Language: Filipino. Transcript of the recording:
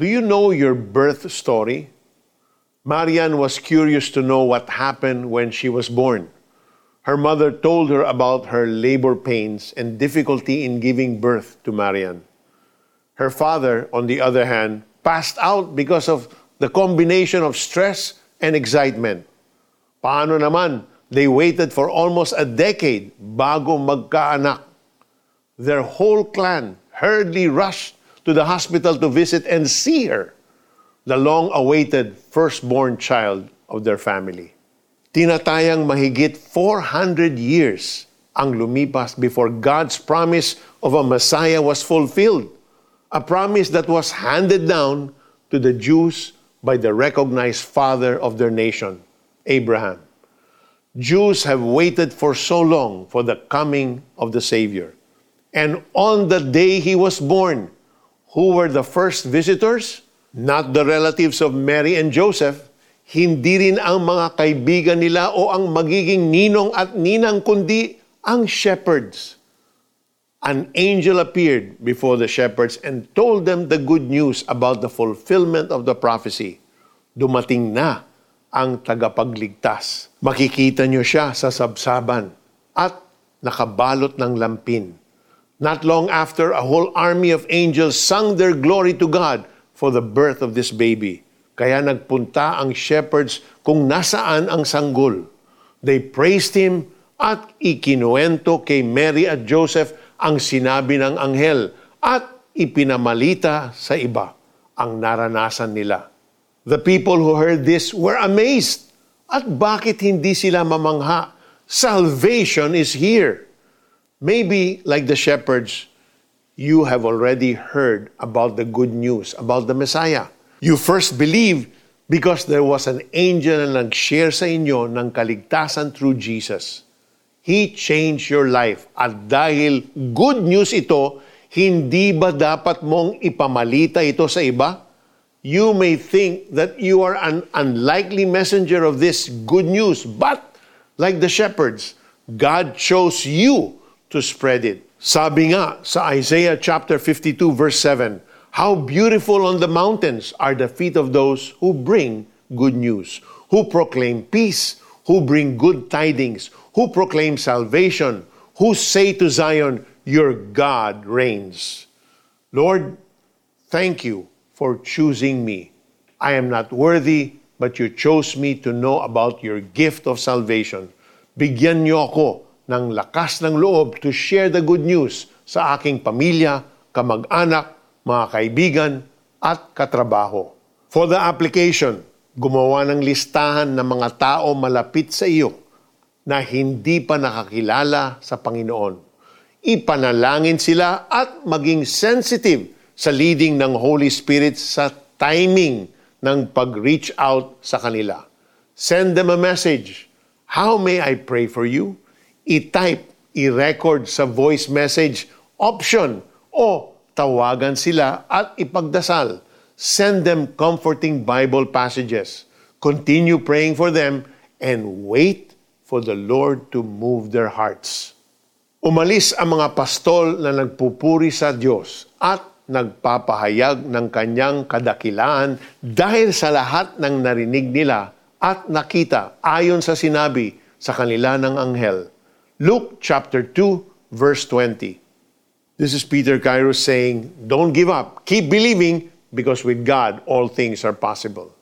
Do you know your birth story? Marian was curious to know what happened when she was born. Her mother told her about her labor pains and difficulty in giving birth to Marian. Her father, on the other hand, passed out because of the combination of stress and excitement. Paano naman? They waited for almost a decade bago magkaanak. Their whole clan hurriedly rushed to the hospital to visit and see her, the long awaited firstborn child of their family. Tinatayang mahigit 400 years ang lumipas before God's promise of a Messiah was fulfilled, a promise that was handed down to the Jews by the recognized father of their nation, Abraham. Jews have waited for so long for the coming of the Savior. And on the day he was born, who were the first visitors? Not the relatives of Mary and Joseph, hindi rin ang mga kaibigan nila o ang magiging ninong at ninang, kundi ang shepherds. An angel appeared before the shepherds and told them the good news about the fulfillment of the prophecy. Dumating na ang tagapagligtas. Makikita niyo siya sa sabsaban at nakabalot ng lampin Not long after, a whole army of angels sung their glory to God for the birth of this baby. Kaya nagpunta ang shepherds kung nasaan ang sanggol. They praised him at ikinuwento kay Mary at Joseph ang sinabi ng anghel at ipinamalita sa iba ang naranasan nila. The people who heard this were amazed. At bakit hindi sila mamangha? Salvation is here. Maybe, like the shepherds, you have already heard about the good news, about the Messiah. You first believed because there was an angel na nag-share sa inyo ng kaligtasan through Jesus. He changed your life. At dahil good news ito, hindi ba dapat mong ipamalita ito sa iba? You may think that you are an unlikely messenger of this good news, but like the shepherds, God chose you to spread it. Sabi nga sa Isaiah chapter 52 verse 7, How beautiful on the mountains are the feet of those who bring good news, who proclaim peace, who bring good tidings, who proclaim salvation, who say to Zion, Your God reigns. Lord, thank you for choosing me. I am not worthy, but you chose me to know about your gift of salvation. Bigyan niyo ako ng lakas ng loob to share the good news sa aking pamilya, kamag-anak, mga kaibigan, at katrabaho. For the application, gumawa ng listahan ng mga tao malapit sa iyo na hindi pa nakakilala sa Panginoon. Ipanalangin sila at maging sensitive sa leading ng Holy Spirit sa timing ng pag-reach out sa kanila. Send them a message. How may I pray for you? I-type, i-record sa voice message option o tawagan sila at ipagdasal. Send them comforting Bible passages. Continue praying for them and wait for the Lord to move their hearts. Umalis ang mga pastol na nagpupuri sa Diyos at nagpapahayag ng kanyang kadakilaan dahil sa lahat ng narinig nila at nakita ayon sa sinabi sa kanila ng anghel. Luke chapter 2, verse 20. This is Peter Kairos saying, Don't give up. Keep believing because with God all things are possible.